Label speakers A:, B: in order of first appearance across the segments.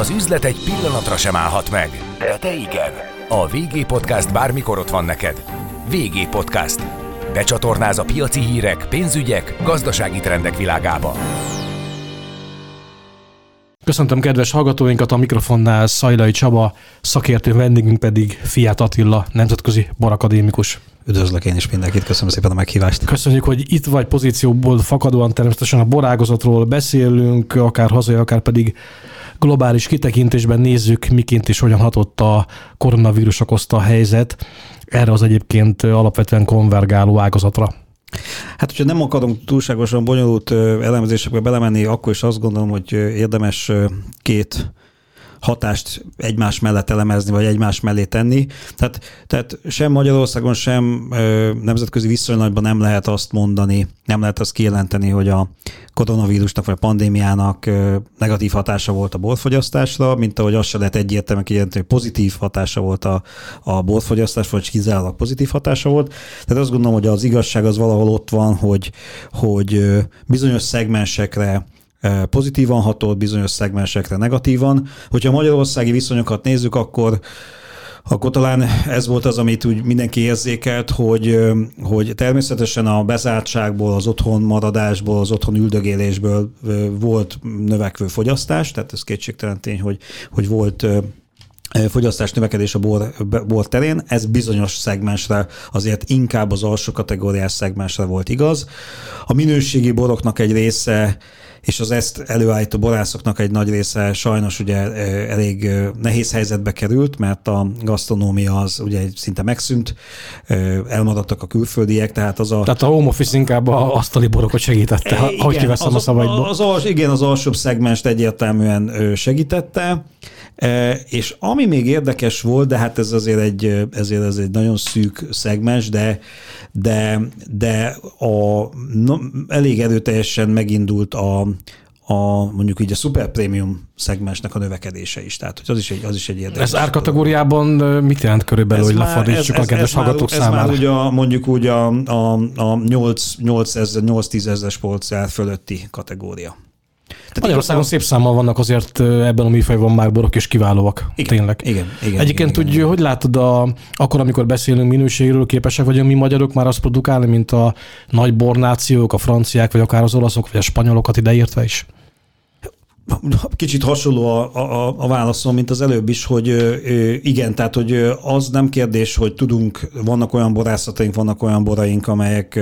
A: Az üzlet egy pillanatra sem állhat meg, de te igen. A VG Podcast bármikor ott van neked. VG Podcast. Becsatornáz a piaci hírek, pénzügyek, gazdasági trendek világába.
B: Köszöntöm kedves hallgatóinkat a mikrofonnál Szajlai Csaba, szakértő vendégünk pedig Fiat Attila, nemzetközi barakadémikus.
C: Üdvözlök én is mindenkit, köszönöm szépen a meghívást.
B: Köszönjük, hogy itt vagy pozícióból fakadóan természetesen a borágazatról beszélünk, akár hazai, akár pedig globális kitekintésben nézzük, miként és hogyan hatott a koronavírus okozta a helyzet erre az egyébként alapvetően konvergáló ágazatra.
C: Hát, hogyha nem akarunk túlságosan bonyolult elemzésekbe belemenni, akkor is azt gondolom, hogy érdemes két hatást egymás mellett elemezni, vagy egymás mellé tenni. Tehát, tehát sem Magyarországon, sem ö, nemzetközi viszonylatban nem lehet azt mondani, nem lehet azt kijelenteni, hogy a koronavírusnak vagy a pandémiának ö, negatív hatása volt a borfogyasztásra, mint ahogy azt se lehet egyértelműen kijelenteni, hogy pozitív hatása volt a, a borfogyasztás, vagy kizárólag pozitív hatása volt. Tehát azt gondolom, hogy az igazság az valahol ott van, hogy, hogy bizonyos szegmensekre pozitívan hatott, bizonyos szegmensekre negatívan. Hogyha a magyarországi viszonyokat nézzük, akkor akkor talán ez volt az, amit úgy mindenki érzékelt, hogy, hogy természetesen a bezártságból, az otthon maradásból, az otthon üldögélésből volt növekvő fogyasztás, tehát ez kétségtelen tény, hogy, hogy volt fogyasztás növekedés a bor, bor terén, ez bizonyos szegmensre, azért inkább az alsó kategóriás szegmensre volt igaz. A minőségi boroknak egy része és az ezt előállító borászoknak egy nagy része sajnos ugye elég nehéz helyzetbe került, mert a gasztronómia az ugye szinte megszűnt, elmaradtak a külföldiek, tehát az a...
B: Tehát a home office inkább a asztali borokat segítette, igen, ahogy kiveszem az, a szavaidból.
C: Az, az, igen, az alsóbb szegmest egyértelműen segítette, és ami még érdekes volt, de hát ez azért egy, ezért ez egy nagyon szűk szegmens, de, de, de a, no, elég erőteljesen megindult a, a mondjuk így a super prémium szegmensnek a növekedése is. Tehát hogy az is egy, az is egy érdekes.
B: Ez árkategóriában mit jelent körülbelül, hogy lefordítsuk a kedves hallgatók számára? Ez
C: már ugye a, mondjuk úgy a, a, a 8-10 ezres polcár fölötti kategória.
B: Tehát Magyarországon szép számmal vannak azért ebben a műfajban már borok és kiválóak.
C: Igen,
B: tényleg.
C: Igen, igen,
B: Egyébként
C: igen,
B: úgy,
C: igen.
B: hogy látod, a, akkor, amikor beszélünk minőségről, képesek vagyunk mi magyarok már azt produkálni, mint a nagy bornációk, a franciák, vagy akár az olaszok, vagy a spanyolokat ideértve is?
C: Kicsit hasonló a, a, a válaszom, mint az előbb is, hogy igen, tehát hogy az nem kérdés, hogy tudunk, vannak olyan borászataink, vannak olyan boraink, amelyek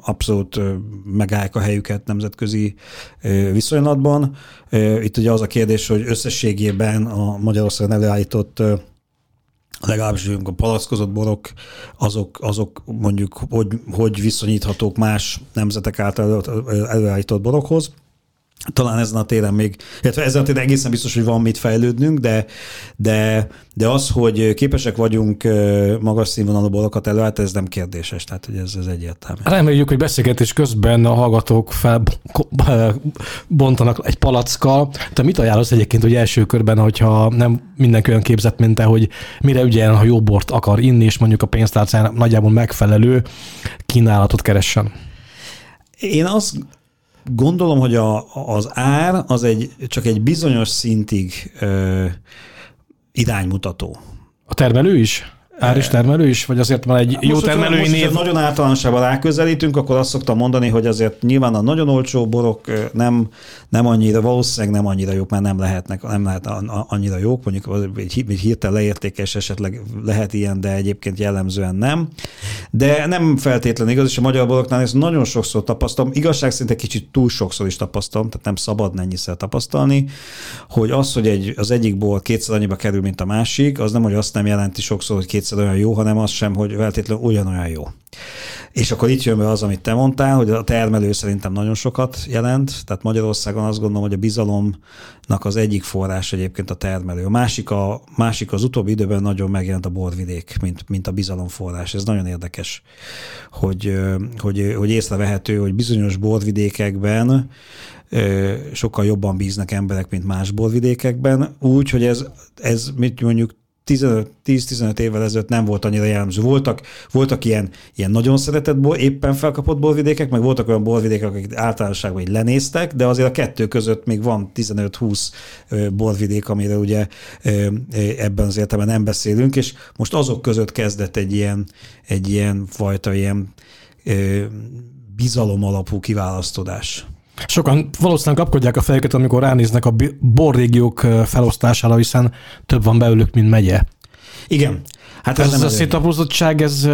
C: abszolút megállják a helyüket nemzetközi viszonylatban. Itt ugye az a kérdés, hogy összességében a Magyarországon előállított legalábbis a palackozott borok, azok, azok mondjuk hogy, hogy viszonyíthatók más nemzetek által előállított borokhoz. Talán ezen a téren még, illetve ezen a téren egészen biztos, hogy van mit fejlődnünk, de, de, de az, hogy képesek vagyunk magas színvonalú borokat előállítani, ez nem kérdéses, tehát hogy ez, ez egyértelmű.
B: Reméljük, hogy beszélgetés közben a hallgatók felbontanak egy palackkal. Te mit ajánlasz egyébként, hogy első körben, hogyha nem mindenki olyan képzett, mint te, hogy mire ügyeljen, ha jó bort akar inni, és mondjuk a pénztárcának nagyjából megfelelő kínálatot keressen?
C: Én azt Gondolom, hogy a, az ár az egy, csak egy bizonyos szintig ö, iránymutató.
B: A termelő is? Ár is termelő is? Vagy azért van egy hát jó termelői most, név?
C: nagyon általánosában ráközelítünk, akkor azt szoktam mondani, hogy azért nyilván a nagyon olcsó borok nem, nem annyira, valószínűleg nem annyira jók, mert nem lehetnek, nem lehet annyira jók, mondjuk egy hirtelen leértékes esetleg lehet ilyen, de egyébként jellemzően nem. De nem feltétlenül igaz, és a magyar boroknál ezt nagyon sokszor tapasztalom, igazság szinte kicsit túl sokszor is tapasztalom, tehát nem szabad ennyiszer tapasztalni, hogy az, hogy egy, az egyik bor kétszer annyiba kerül, mint a másik, az nem, hogy azt nem jelenti sokszor, hogy kétszer olyan jó, hanem az sem, hogy feltétlenül ugyanolyan jó. És akkor itt jön be az, amit te mondtál, hogy a termelő szerintem nagyon sokat jelent, tehát Magyarországon azt gondolom, hogy a bizalomnak az egyik forrás egyébként a termelő. A másik, a, másik az utóbbi időben nagyon megjelent a borvidék, mint, mint a bizalom forrás. Ez nagyon érdekes, hogy, hogy, hogy észrevehető, hogy bizonyos borvidékekben sokkal jobban bíznak emberek, mint más borvidékekben, úgy, hogy ez, ez mit mondjuk 10-15 évvel ezelőtt nem volt annyira jellemző. Voltak, voltak ilyen, ilyen nagyon szeretett, éppen felkapott borvidékek, meg voltak olyan borvidékek, akik általánosságban így lenéztek, de azért a kettő között még van 15-20 borvidék, amire ugye ebben az értelemben nem beszélünk, és most azok között kezdett egy ilyen, egy ilyen fajta ilyen bizalom alapú kiválasztódás.
B: Sokan valószínűleg kapkodják a fejüket, amikor ránéznek a borrégiók felosztására, hiszen több van belőlük, mint megye.
C: Igen.
B: Hát ez, ez a szétaprózottság, ez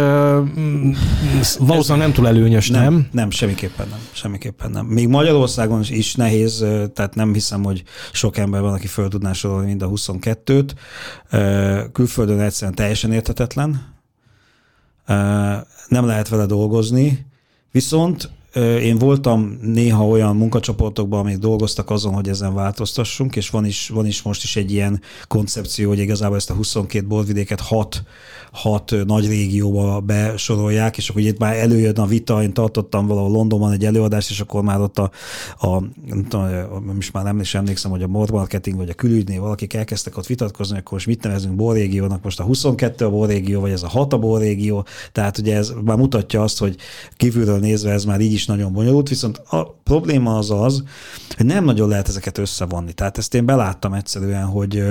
B: valószínűleg nem túl előnyös, nem? Nem,
C: nem semmiképpen nem. Semmiképpen nem. Még Magyarországon is nehéz, tehát nem hiszem, hogy sok ember van, aki föl tudná sorolni mind a 22-t. Külföldön egyszerűen teljesen érthetetlen. Nem lehet vele dolgozni, viszont én voltam néha olyan munkacsoportokban, amik dolgoztak azon, hogy ezen változtassunk, és van is, van is most is egy ilyen koncepció, hogy igazából ezt a 22 borvidéket hat hat nagy régióba besorolják, és akkor itt már előjön a vita, én tartottam valahol Londonban egy előadást, és akkor már ott a, a nem tudom, most már nem is emlékszem, hogy a marketing vagy a külügynél valakik elkezdtek ott vitatkozni, akkor most mit nevezünk borrégiónak, most a 22 a borrégió, vagy ez a 6 a borrégió, tehát ugye ez már mutatja azt, hogy kívülről nézve ez már így is nagyon bonyolult, viszont a probléma az az, hogy nem nagyon lehet ezeket összevonni. Tehát ezt én beláttam egyszerűen, hogy,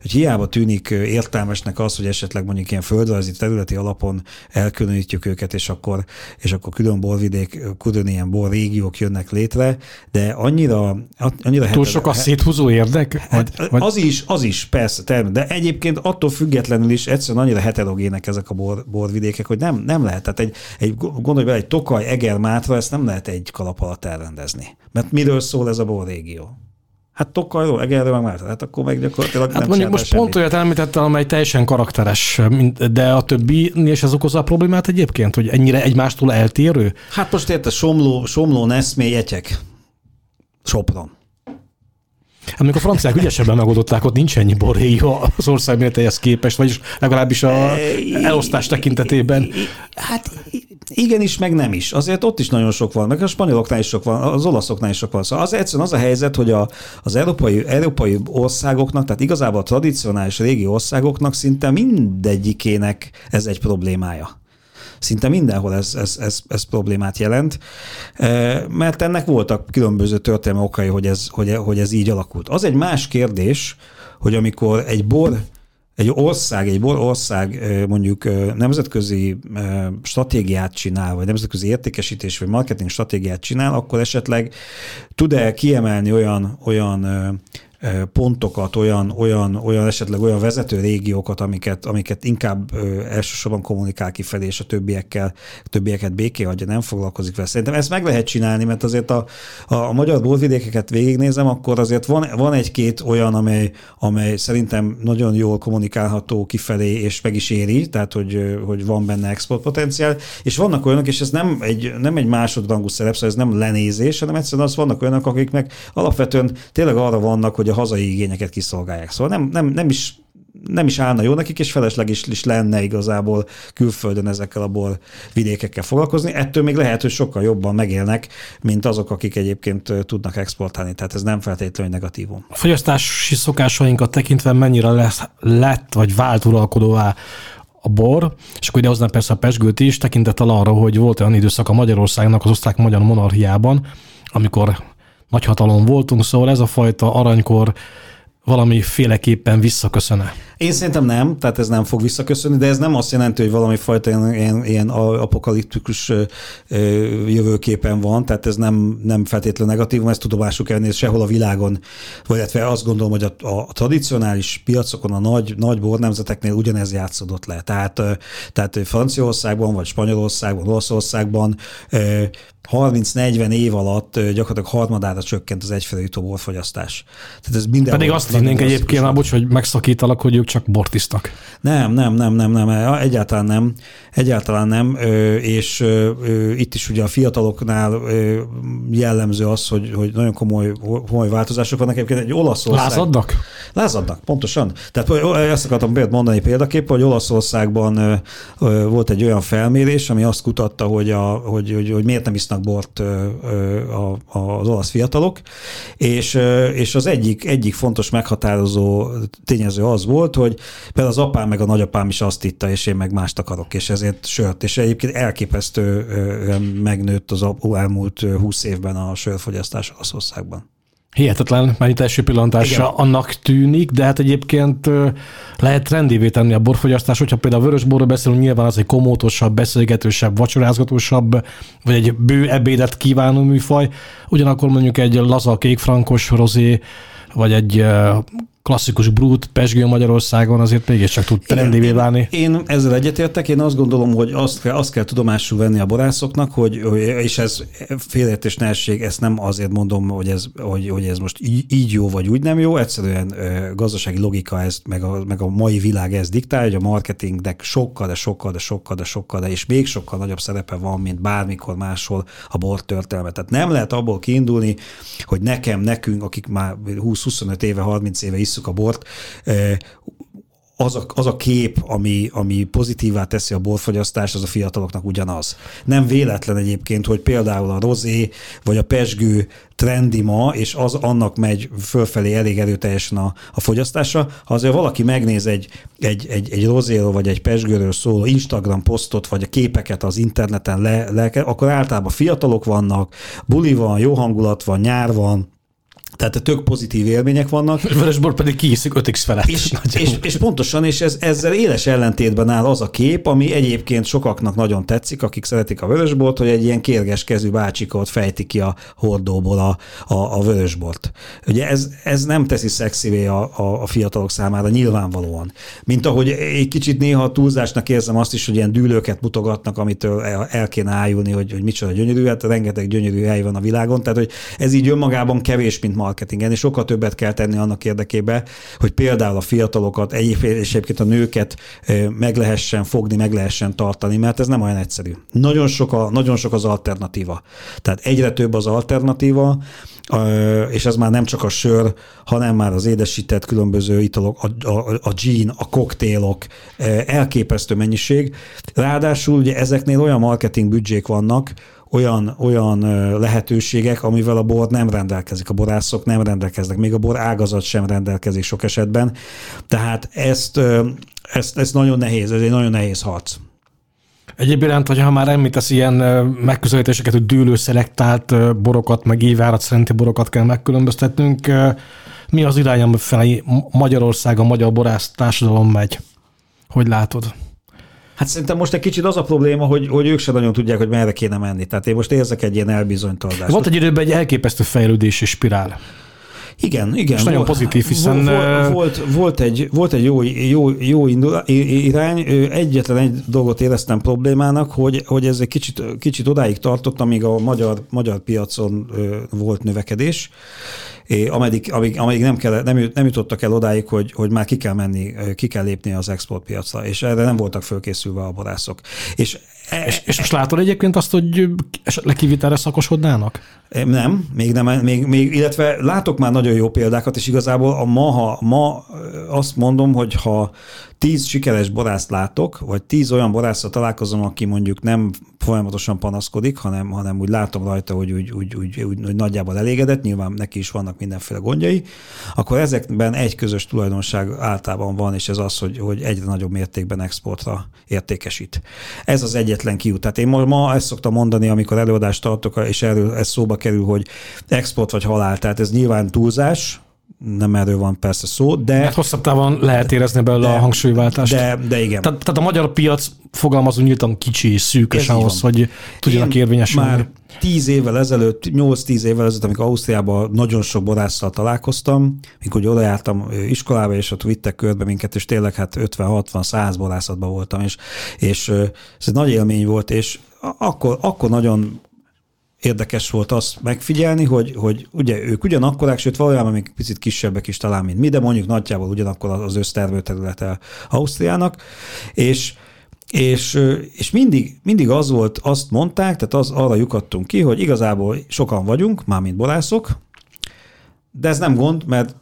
C: hogy hiába tűnik értelmesnek az, hogy esetleg mondjuk ilyen föld földrajzi területi alapon elkülönítjük őket, és akkor, és akkor külön borvidék, külön ilyen bor régiók jönnek létre, de annyira... annyira
B: Túl sok a széthúzó érdek?
C: Hát, vagy? Az is, az is, persze, természetesen, de egyébként attól függetlenül is egyszerűen annyira heterogének ezek a bor, borvidékek, hogy nem, nem lehet. Tehát egy, egy, gondolj bele, egy Tokaj, Eger, Mátra, ezt nem lehet egy kalap alatt elrendezni. Mert miről szól ez a borrégió? Hát Tokajról, Egerről meg már, hát akkor meg gyakorlatilag
B: hát nem mondjuk most semmit. pont olyat említette, amely teljesen karakteres, de a többi és ez okozza a problémát egyébként, hogy ennyire egymástól eltérő?
C: Hát most érte, Somló, Somló, Neszmé, Etyek, Sopron.
B: Amikor a franciák ügyesebben megoldották, ott nincs ennyi borrégió az ország méretéhez képest, vagyis legalábbis a elosztás tekintetében.
C: Hát igenis, meg nem is. Azért ott is nagyon sok van, meg a spanyoloknál is sok van, az olaszoknál is sok van. Szóval az egyszerűen az a helyzet, hogy a, az európai, európai országoknak, tehát igazából a tradicionális régi országoknak szinte mindegyikének ez egy problémája. Szinte mindenhol ez, ez, ez, ez problémát jelent, e, mert ennek voltak különböző történelmi okai, hogy ez, hogy, hogy ez így alakult. Az egy más kérdés, hogy amikor egy bor egy ország, egy bor ország mondjuk nemzetközi stratégiát csinál, vagy nemzetközi értékesítés, vagy marketing stratégiát csinál, akkor esetleg tud-e kiemelni olyan, olyan pontokat, olyan, olyan, olyan esetleg olyan vezető régiókat, amiket, amiket inkább elsősorban kommunikál kifelé, és a többiekkel, a többieket béké hagyja, nem foglalkozik vele. Szerintem ezt meg lehet csinálni, mert azért a, a, a magyar borvidékeket végignézem, akkor azért van, van egy-két olyan, amely, amely szerintem nagyon jól kommunikálható kifelé, és meg is éri, tehát hogy, hogy van benne exportpotenciál, és vannak olyanok, és ez nem egy, nem egy másodrangú szerep, szóval ez nem lenézés, hanem egyszerűen az vannak olyanok, akiknek alapvetően tényleg arra vannak, hogy a hazai igényeket kiszolgálják. Szóval nem, nem, nem is nem is állna jó nekik, és felesleg is, is lenne igazából külföldön ezekkel a bor vidékekkel foglalkozni. Ettől még lehet, hogy sokkal jobban megélnek, mint azok, akik egyébként tudnak exportálni. Tehát ez nem feltétlenül negatívum.
B: A fogyasztási szokásainkat tekintve mennyire lesz, lett, vagy vált uralkodóvá a bor, és akkor ide persze a pesgőt is, tekintettel arra, hogy volt olyan időszak a Magyarországnak az osztrák-magyar monarchiában, amikor nagyhatalom voltunk, szóval ez a fajta aranykor valami féleképpen visszaköszöne.
C: Én szerintem nem, tehát ez nem fog visszaköszönni, de ez nem azt jelenti, hogy valami fajta ilyen, ilyen, ilyen apokaliptikus jövőképen van, tehát ez nem, nem feltétlenül negatív, ezt tudomásuk elni, sehol a világon, vagy illetve azt gondolom, hogy a, a tradicionális piacokon, a nagy, nagy bornemzeteknél ugyanez játszódott le. Tehát, tehát Franciaországban, vagy Spanyolországban, Olaszországban 30-40 év alatt gyakorlatilag harmadára csökkent az egyfelé jutó borfogyasztás.
B: Tehát ez minden Pedig azt hinnénk egyébként, bocs, hogy megszakítalak, hogy ők csak bortisztak.
C: Nem, nem, nem, nem, nem, egyáltalán nem, egyáltalán nem, és itt is ugye a fiataloknál jellemző az, hogy, hogy nagyon komoly, komoly változások vannak. Egyébként egy Olaszország...
B: Lázadnak?
C: Lázadnak, pontosan. Tehát ezt akartam mondani példaképpen, hogy Olaszországban volt egy olyan felmérés, ami azt kutatta, hogy, a, hogy, hogy, hogy miért nem isznak bort az olasz fiatalok, és, és az egyik, egyik fontos meghatározó tényező az volt, hogy például az apám meg a nagyapám is azt itta, és én meg mást akarok, és ezért sört. És egyébként elképesztő megnőtt az elmúlt húsz évben a sörfogyasztás Olaszországban.
B: Hihetetlen, mert itt első pillantásra Igen. annak tűnik, de hát egyébként lehet trendivé tenni a borfogyasztás, hogyha például a vörösborról beszélünk, nyilván az egy komótosabb, beszélgetősebb, vacsorázgatósabb, vagy egy bő ebédet kívánó műfaj, ugyanakkor mondjuk egy laza kékfrankos rozé, vagy egy klasszikus brút, pesgő Magyarországon azért mégiscsak tud trendévé válni.
C: Én, én ezzel egyetértek, én azt gondolom, hogy azt kell, azt kell tudomásul venni a borászoknak, hogy, és ez félértés nehézség, ezt nem azért mondom, hogy ez, hogy, hogy ez most így, így jó vagy úgy nem jó, egyszerűen gazdasági logika ez, meg a, meg a mai világ ez diktál, hogy a marketingnek sokkal, de sokkal, de sokkal, de sokkal, de és még sokkal nagyobb szerepe van, mint bármikor máshol a bor történelme. Tehát nem lehet abból kiindulni, hogy nekem, nekünk, akik már 20-25 éve, 30 éve is isszuk a bort, az a, az a kép, ami, ami pozitívá teszi a borfogyasztást, az a fiataloknak ugyanaz. Nem véletlen egyébként, hogy például a rozé vagy a pesgő trendi ma, és az annak megy fölfelé elég erőteljesen a, a fogyasztása. Ha azért valaki megnéz egy, egy, egy, egy rozéról vagy egy pesgőről szóló Instagram posztot, vagy a képeket az interneten le, le akkor általában fiatalok vannak, buli van, jó hangulat van, nyár van, tehát tök pozitív élmények vannak.
B: És Vörösbor pedig kihiszik 5x felett.
C: És, és, és, pontosan, és ez, ezzel éles ellentétben áll az a kép, ami egyébként sokaknak nagyon tetszik, akik szeretik a vörösbort, hogy egy ilyen kérges kezű bácsika ott fejti ki a hordóból a, a, a vörösbort. Ugye ez, ez nem teszi szexivé a, a, a fiatalok számára nyilvánvalóan. Mint ahogy egy kicsit néha túlzásnak érzem azt is, hogy ilyen dűlőket mutogatnak, amitől el, el kéne ájulni, hogy, hogy micsoda gyönyörű, hát rengeteg gyönyörű hely van a világon, tehát hogy ez így önmagában kevés, mint marketingen, és sokkal többet kell tenni annak érdekében, hogy például a fiatalokat, egyébként a nőket meg lehessen fogni, meg lehessen tartani, mert ez nem olyan egyszerű. Nagyon sok, a, nagyon sok az alternatíva. Tehát egyre több az alternatíva, és ez már nem csak a sör, hanem már az édesített különböző italok, a, a, a gin, a koktélok, elképesztő mennyiség. Ráadásul ugye ezeknél olyan marketing büdzsék vannak, olyan, olyan lehetőségek, amivel a bor nem rendelkezik, a borászok nem rendelkeznek, még a bor ágazat sem rendelkezik sok esetben. Tehát ezt, ezt, ezt nagyon nehéz, ez egy nagyon nehéz harc.
B: Egyébként, hogyha már említesz ilyen megközelítéseket, hogy dűlő szelektált borokat, meg évárat szerinti borokat kell megkülönböztetnünk, mi az irány, felé Magyarország, a magyar borász társadalom megy? Hogy látod?
C: Hát szerintem most egy kicsit az a probléma, hogy, hogy ők sem nagyon tudják, hogy merre kéne menni. Tehát én most érzek egy ilyen elbizonytalanást.
B: Volt egy időben egy elképesztő fejlődési spirál.
C: Igen, igen. És
B: nagyon volt, pozitív, hiszen...
C: Volt, volt, volt egy, volt egy jó, jó, jó indul, irány. Egyetlen egy dolgot éreztem problémának, hogy, hogy ez egy kicsit, kicsit odáig tartott, amíg a magyar, magyar piacon volt növekedés, ameddig, amíg, amíg nem, kell, nem, nem jutottak el odáig, hogy, hogy már ki kell menni, ki kell lépni az exportpiacra, és erre nem voltak fölkészülve a borászok.
B: És és, és most látod egyébként azt, hogy esetleg kivitelre szakosodnának?
C: Nem, még nem, még, még, illetve látok már nagyon jó példákat, és igazából a ma, ha, ma azt mondom, hogy ha tíz sikeres borászt látok, vagy tíz olyan borászra találkozom, aki mondjuk nem folyamatosan panaszkodik, hanem, hanem úgy látom rajta, hogy úgy, úgy, úgy, úgy, úgy nagyjából elégedett, nyilván neki is vannak mindenféle gondjai, akkor ezekben egy közös tulajdonság általában van, és ez az, hogy, hogy egyre nagyobb mértékben exportra értékesít. Ez az egyetlen kiút. Tehát én ma, ma ezt szoktam mondani, amikor előadást tartok, és erről ez szóba kerül, hogy export vagy halál. Tehát ez nyilván túlzás, nem erről van persze szó, de...
B: Hát hosszabb távon lehet érezni belőle de, a hangsúlyváltást.
C: De, de igen.
B: Tehát, tehát a magyar piac fogalmazunk nyíltan kicsi és szűkös Ez ahhoz, hogy tudjanak érvényesülni.
C: Már tíz évvel ezelőtt, nyolc-tíz évvel ezelőtt, amikor Ausztriában nagyon sok borásszal találkoztam, mikor oda jártam iskolába, és ott vittek körbe minket, és tényleg hát 50-60-100 borászatban voltam, és, és ez egy nagy élmény volt, és akkor, akkor nagyon érdekes volt azt megfigyelni, hogy, hogy ugye ők ugyanakkorák, sőt valójában még picit kisebbek is talán, mint mi, de mondjuk nagyjából ugyanakkor az össztermőterülete Ausztriának, és és, és mindig, mindig az volt, azt mondták, tehát az, arra lyukadtunk ki, hogy igazából sokan vagyunk, már mint borászok, de ez nem gond, mert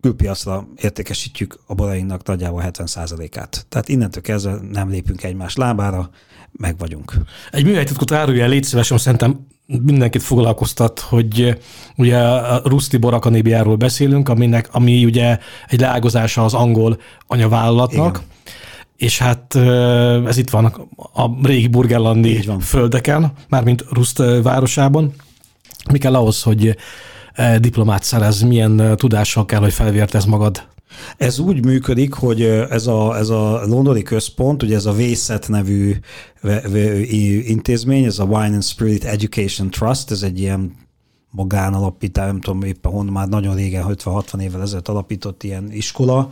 C: külpiacra értékesítjük a borainknak nagyjából 70%-át. Tehát innentől kezdve nem lépünk egymás lábára, meg vagyunk.
B: Egy műhelytitkot árulja el, légy szívesen, szerintem mindenkit foglalkoztat, hogy ugye a Ruszti Borakanébiáról beszélünk, aminek, ami ugye egy leágazása az angol anyavállalatnak, Igen. és hát ez itt van a régi burgerlandi földeken, mármint Ruszt városában. Mi kell ahhoz, hogy diplomát szerez, milyen tudással kell, hogy felvértez magad?
C: Ez úgy működik, hogy ez a, ez a londoni központ, ugye ez a Vészet nevű intézmény, ez a Wine and Spirit Education Trust, ez egy ilyen magánalapítás, nem tudom éppen honnan, már nagyon régen, 50-60 évvel ezelőtt alapított ilyen iskola,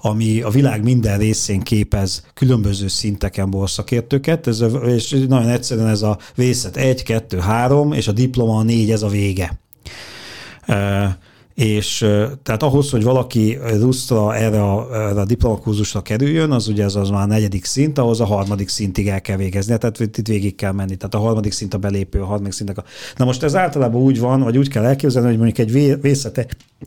C: ami a világ minden részén képez különböző szinteken borszakértőket, ez a, és nagyon egyszerűen ez a vészet 1, 2, 3, és a diploma 4, ez a vége és tehát ahhoz, hogy valaki rusztra erre a, erre a diplomakurzusra kerüljön, az ugye az, az már a negyedik szint, ahhoz a harmadik szintig el kell végezni, tehát itt végig kell menni, tehát a harmadik szint a belépő, a harmadik szintnek a... Na most ez általában úgy van, vagy úgy kell elképzelni, hogy mondjuk egy vészete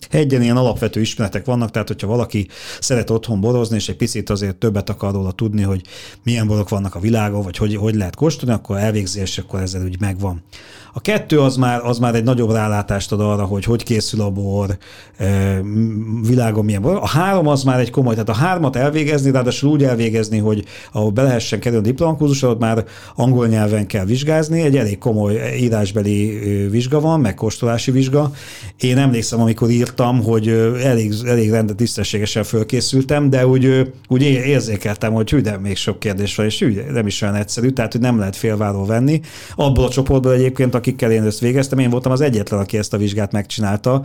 C: egyen ilyen alapvető ismeretek vannak, tehát hogyha valaki szeret otthon borozni, és egy picit azért többet akar róla tudni, hogy milyen borok vannak a világon, vagy hogy, hogy lehet kóstolni, akkor elvégzi, és akkor ezzel úgy megvan. A kettő az már, az már egy nagyobb rálátást ad arra, hogy hogy készül a bor, világon milyen. A három az már egy komoly, tehát a hármat elvégezni, ráadásul úgy elvégezni, hogy ahol be kerülni a diplomakurzusra, ott már angol nyelven kell vizsgázni, egy elég komoly írásbeli vizsga van, meg kóstolási vizsga. Én emlékszem, amikor írtam, hogy elég, elég rendet tisztességesen fölkészültem, de úgy, úgy érzékeltem, hogy hű, de még sok kérdés van, és hű, nem is olyan egyszerű, tehát hogy nem lehet félváról venni. Abból a csoportból egyébként, akikkel én ezt végeztem, én voltam az egyetlen, aki ezt a vizsgát megcsinálta.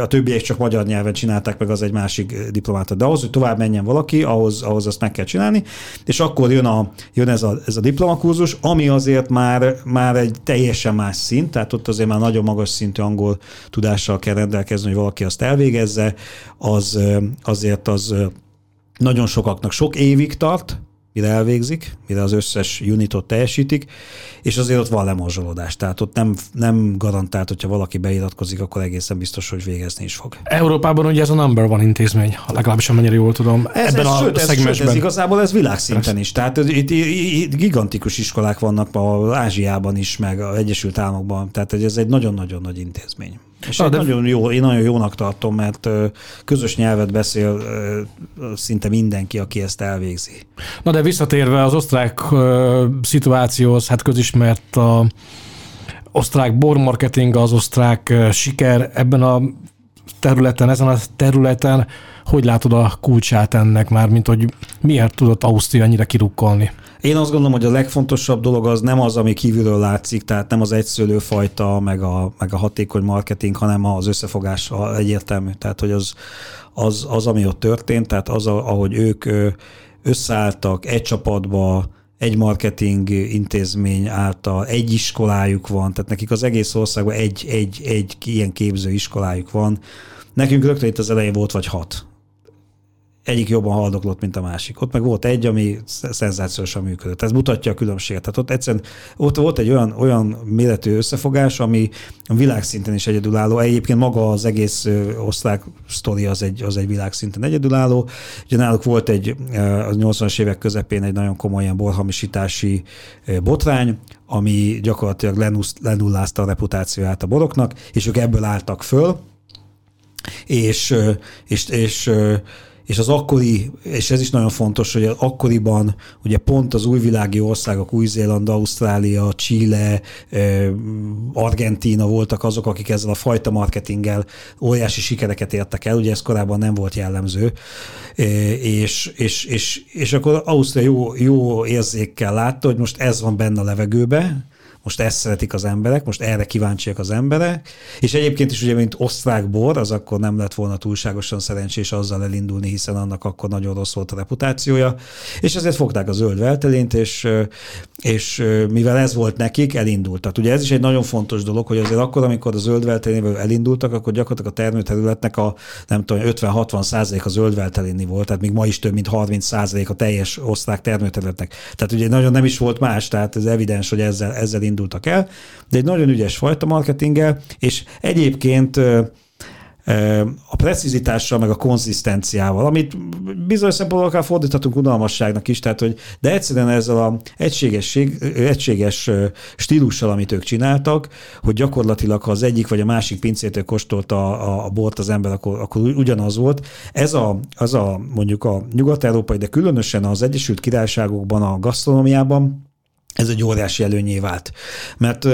C: A többiek csak magyar nyelven csinálták meg, az egy másik diplomát. De ahhoz, hogy tovább menjen valaki, ahhoz, ahhoz azt meg kell csinálni, és akkor jön, a, jön ez, a, ez a diplomakurzus, ami azért már, már egy teljesen más szint, tehát ott azért már nagyon magas szintű angol tudással kell rendelkezni, hogy valaki azt elvégezze, az azért az nagyon sokaknak sok évig tart, mire elvégzik, mire az összes unitot teljesítik, és azért ott van lemorzsolódás. Tehát ott nem, nem garantált, hogyha valaki beiratkozik, akkor egészen biztos, hogy végezni is fog.
B: Európában ugye ez a number van intézmény, legalábbis amennyire jól tudom.
C: Ez, ebben ez, a sőt, ez, sőt, ez igazából ez világszinten is. Tehát itt, itt gigantikus iskolák vannak a Ázsiában is, meg az Egyesült Államokban. Tehát ez egy nagyon-nagyon nagy intézmény. És ah, de... nagyon jó, én nagyon jónak tartom, mert közös nyelvet beszél szinte mindenki, aki ezt elvégzi.
B: Na de visszatérve az osztrák szituációhoz, hát közismert a osztrák bormarketing, az osztrák siker ebben a területen, ezen a területen, hogy látod a kulcsát ennek már, mint hogy miért tudott Ausztria ennyire kirukkolni?
C: Én azt gondolom, hogy a legfontosabb dolog az nem az, ami kívülről látszik, tehát nem az egyszőlőfajta, meg a, meg a hatékony marketing, hanem az összefogás egyértelmű. Tehát, hogy az, az, az ami ott történt, tehát az, ahogy ők összeálltak egy csapatba, egy marketing intézmény által, egy iskolájuk van, tehát nekik az egész országban egy, egy, egy ilyen képző iskolájuk van. Nekünk rögtön itt az elején volt vagy hat egyik jobban haldoklott, mint a másik. Ott meg volt egy, ami szenzációsan működött. Ez mutatja a különbséget. Tehát ott egyszerűen ott volt egy olyan, olyan méretű összefogás, ami világszinten is egyedülálló. Egyébként maga az egész osztrák sztori az egy, az egy világszinten egyedülálló. Ugye náluk volt egy a 80-as évek közepén egy nagyon komoly ilyen borhamisítási botrány, ami gyakorlatilag lenullázta a reputációját a boroknak, és ők ebből álltak föl, és, és, és és az akkori, és ez is nagyon fontos, hogy akkoriban ugye pont az újvilági országok, Új-Zéland, Ausztrália, Chile, Argentína voltak azok, akik ezzel a fajta marketinggel óriási sikereket értek el, ugye ez korábban nem volt jellemző, és, és, és, és akkor Ausztria jó, jó érzékkel látta, hogy most ez van benne a levegőbe, most ezt szeretik az emberek, most erre kíváncsiak az emberek, és egyébként is ugye, mint osztrák bor, az akkor nem lett volna túlságosan szerencsés azzal elindulni, hiszen annak akkor nagyon rossz volt a reputációja, és ezért fogták a zöld veltelént, és, és mivel ez volt nekik, elindultak. Ugye ez is egy nagyon fontos dolog, hogy azért akkor, amikor a zöld elindultak, akkor gyakorlatilag a termőterületnek a nem tudom, 50-60 százalék a zöld veltelénni volt, tehát még ma is több mint 30 százalék a teljes osztrák termőterületnek. Tehát ugye nagyon nem is volt más, tehát ez evidens, hogy ezzel, ezzel indultak el, de egy nagyon ügyes fajta marketinggel, és egyébként a precizitással, meg a konzisztenciával, amit bizonyos szempontból akár fordíthatunk unalmasságnak is, tehát hogy, de egyszerűen ezzel a egységesség, egységes stílussal, amit ők csináltak, hogy gyakorlatilag, ha az egyik vagy a másik pincétől kóstolta a, a bort az ember, akkor, akkor ugyanaz volt. Ez a, az a mondjuk a nyugat-európai, de különösen az Egyesült Királyságokban, a gasztronómiában, ez egy óriási előnyé vált. Mert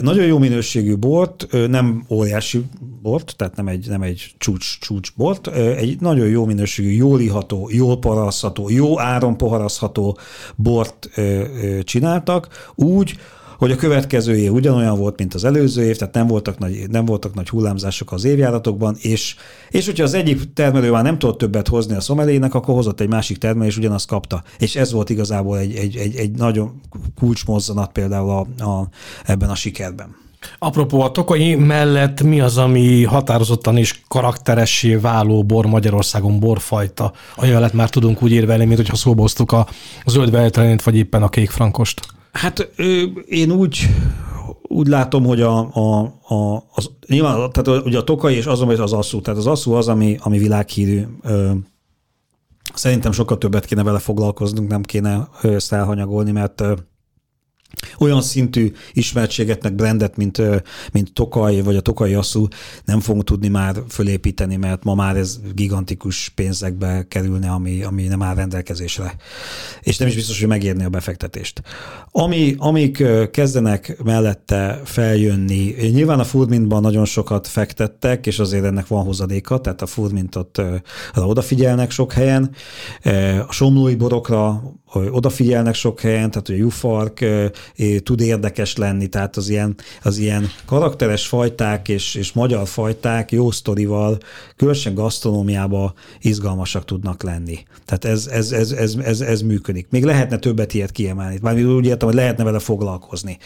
C: nagyon jó minőségű bort, nem óriási bort, tehát nem egy, nem egy csúcs, csúcs bort, egy nagyon jó minőségű, jól iható, jól parazható, jó áron poharazható bort csináltak, úgy, hogy a következő év ugyanolyan volt, mint az előző év, tehát nem voltak nagy, nem voltak nagy hullámzások az évjáratokban, és, és hogyha az egyik termelő már nem tudott többet hozni a szomelének, akkor hozott egy másik termelő, és ugyanazt kapta. És ez volt igazából egy, egy, egy, egy nagyon kulcsmozzanat például a, a, ebben a sikerben.
B: Apropó, a tokai mellett mi az, ami határozottan és karakteressé váló bor Magyarországon borfajta, ami mellett már tudunk úgy érvelni, mint hogyha szóba a zöld vagy éppen a kék frankost?
C: Hát én úgy, úgy látom, hogy a, a, a, az, nyilván, tehát ugye a tokai és az, az asszú, tehát az asszú az, ami, ami világhírű. Szerintem sokkal többet kéne vele foglalkoznunk, nem kéne ezt elhanyagolni, mert olyan szintű ismertséget, meg brandet, mint, mint Tokaj, vagy a Tokai Asszú nem fogunk tudni már fölépíteni, mert ma már ez gigantikus pénzekbe kerülne, ami, ami nem áll rendelkezésre. És nem is biztos, hogy megérni a befektetést. Ami, amik kezdenek mellette feljönni, nyilván a Furmintban nagyon sokat fektettek, és azért ennek van hozadéka, tehát a Furmintot odafigyelnek sok helyen. A somlói borokra odafigyelnek sok helyen, tehát a Jufark tud érdekes lenni, tehát az ilyen, az ilyen karakteres fajták és, és magyar fajták jó sztorival, különösen gasztronómiában izgalmasak tudnak lenni. Tehát ez, ez, ez, ez, ez, ez működik. Még lehetne többet ilyet kiemelni. Már úgy értem, hogy lehetne vele foglalkozni.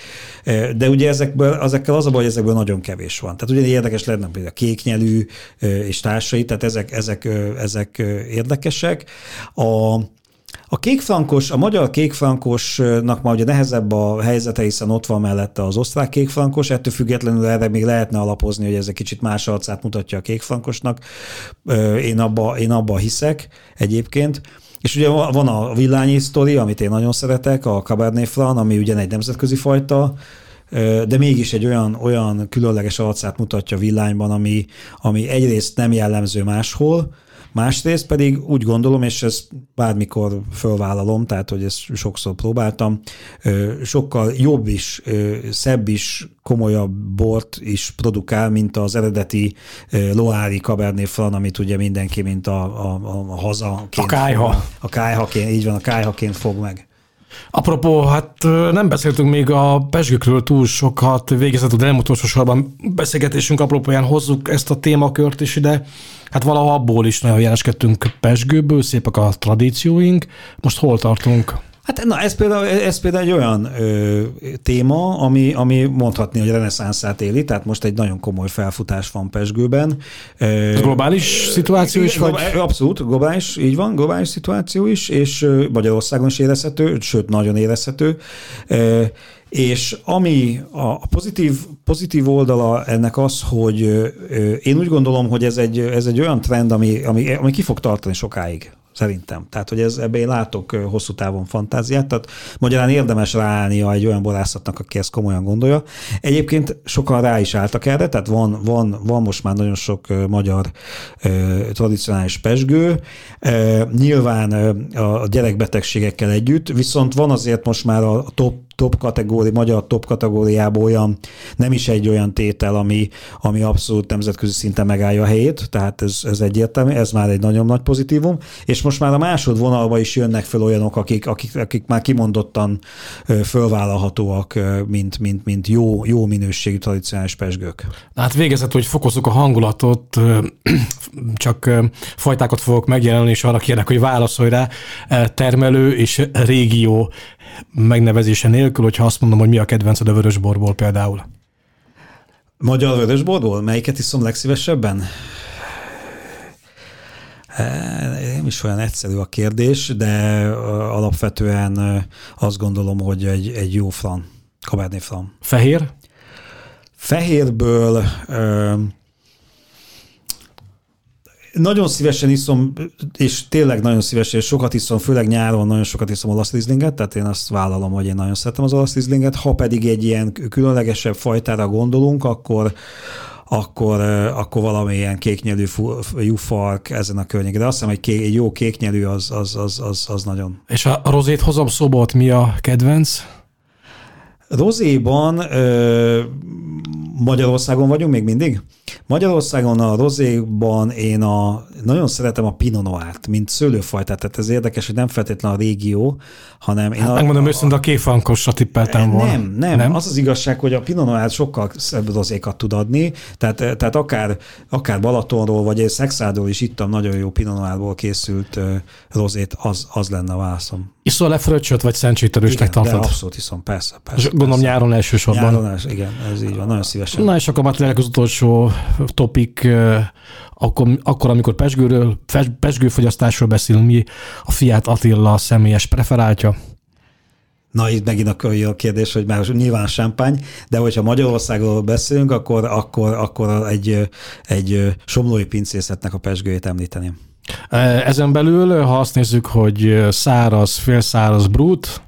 C: De ugye ezekből, ezekkel az a baj, hogy ezekből nagyon kevés van. Tehát ugye érdekes lenne például a kéknyelű és társai, tehát ezek, ezek, ezek érdekesek. A, a kékfrankos, a magyar kékfrankosnak már ugye nehezebb a helyzete, hiszen ott van mellette az osztrák kékfrankos, ettől függetlenül erre még lehetne alapozni, hogy ez egy kicsit más arcát mutatja a kékfrankosnak. Én abba, én abba hiszek egyébként. És ugye van a villányi sztori, amit én nagyon szeretek, a Cabernet Franc, ami ugye egy nemzetközi fajta, de mégis egy olyan, olyan különleges arcát mutatja villányban, ami, ami egyrészt nem jellemző máshol, Másrészt pedig úgy gondolom, és ezt bármikor fölvállalom, tehát hogy ezt sokszor próbáltam, sokkal jobb is, szebb is, komolyabb bort is produkál, mint az eredeti Loári Cabernet Franc, amit ugye mindenki, mint a, a, a haza.
B: A kájha.
C: A kájhaként, így van, a kájhaként fog meg.
B: Apropó, hát nem beszéltünk még a pesgőkről túl sokat, végezetül, de nem utolsó sorban beszélgetésünk apropóján hozzuk ezt a témakört is ide. Hát valaha abból is nagyon jeleskedtünk pesgőből, szépek a tradícióink. Most hol tartunk?
C: Hát na, ez például, ez például egy olyan ö, téma, ami, ami mondhatni, hogy reneszánszát éli, tehát most egy nagyon komoly felfutás van Pesgőben.
B: Ö, globális szituáció is vagy?
C: Abszolút, globális, így van, globális szituáció is, és Magyarországon is érezhető, sőt, nagyon érezhető. Ö, és ami a pozitív, pozitív oldala ennek az, hogy én úgy gondolom, hogy ez egy, ez egy olyan trend, ami, ami, ami ki fog tartani sokáig szerintem. Tehát, hogy ez, ebben én látok hosszú távon fantáziát, tehát magyarán érdemes ráállnia egy olyan borászatnak, aki ezt komolyan gondolja. Egyébként sokan rá is álltak erre, tehát van, van, van most már nagyon sok magyar tradicionális pesgő, nyilván a gyerekbetegségekkel együtt, viszont van azért most már a top top kategóri, magyar top kategóriában olyan, nem is egy olyan tétel, ami, ami abszolút nemzetközi szinten megállja a helyét, tehát ez, ez egyértelmű, ez már egy nagyon nagy pozitívum, és most már a másodvonalba is jönnek fel olyanok, akik, akik, akik már kimondottan fölvállalhatóak, mint, mint, mint jó, jó minőségű tradicionális pesgők.
B: Hát végezett, hogy fokozzuk a hangulatot, csak fajtákat fogok megjelenni, és arra kérnek, hogy válaszolj rá, termelő és régió megnevezése nélkül, hogyha azt mondom, hogy mi a kedvenced a vörösborból például?
C: Magyar vörösborból? Melyiket iszom legszívesebben? Nem is olyan egyszerű a kérdés, de alapvetően azt gondolom, hogy egy, egy jó flan, Cabernet flan.
B: Fehér?
C: Fehérből Nagyon szívesen iszom, és tényleg nagyon szívesen, és sokat iszom, főleg nyáron nagyon sokat iszom olasz rizlinget, tehát én azt vállalom, hogy én nagyon szeretem az olasz rizlinget. Ha pedig egy ilyen különlegesebb fajtára gondolunk, akkor akkor, akkor valamilyen kéknyelű jufark ezen a környéken. De azt hiszem, hogy kék, egy jó kéknyelű az, az, az, az, az nagyon.
B: És a rozét hozom szobot, mi a kedvenc?
C: Rozéban ö, Magyarországon vagyunk még mindig? Magyarországon a rozéban én a, nagyon szeretem a Pinot Noir-t, mint szőlőfajtát, tehát ez érdekes, hogy nem feltétlenül a régió, hanem én
B: hát
C: a,
B: megmondom őszintén, a kéfankosra tippeltem volna.
C: Nem, nem, nem, az az igazság, hogy a Pinot Noir sokkal szebb rozékat tud adni, tehát, tehát akár, akár Balatonról, vagy egy Szexádról is ittam nagyon jó Pinot Noirból készült rozét, az, az lenne a válaszom.
B: Iszol le fröccsöt, vagy szentsétörősnek tartod?
C: Abszolút iszom, persze. persze
B: gondolom
C: persze.
B: nyáron elsősorban.
C: Nyáron, igen, ez így van, nagyon szívesen.
B: Na és akkor már az utolsó topik, akkor, akkor amikor pesgőről, pesgőfogyasztásról beszélünk, mi a Fiat Attila személyes preferáltja?
C: Na, itt megint a kérdés, hogy már nyilván sámpány, de hogyha Magyarországról beszélünk, akkor, akkor, akkor egy, egy somlói pincészetnek a pesgőjét említeném.
B: Ezen belül, ha azt nézzük, hogy száraz, félszáraz, brut,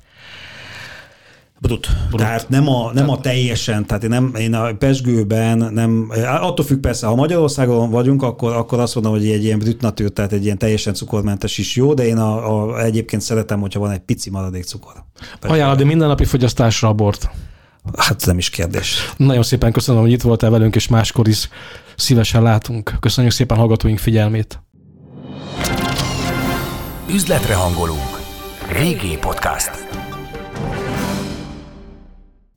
C: Brut. Brut. Tehát nem a, nem a teljesen, tehát én, nem, én a pesgőben nem, attól függ persze, ha Magyarországon vagyunk, akkor, akkor azt mondom, hogy egy ilyen brut natúr, tehát egy ilyen teljesen cukormentes is jó, de én a, a, egyébként szeretem, hogyha van egy pici maradék cukor.
B: Ajánlod mindennapi fogyasztásra a bort?
C: Hát nem is kérdés.
B: Nagyon szépen köszönöm, hogy itt voltál velünk, és máskor is szívesen látunk. Köszönjük szépen hallgatóink figyelmét.
A: Üzletre hangolunk. Régi podcast.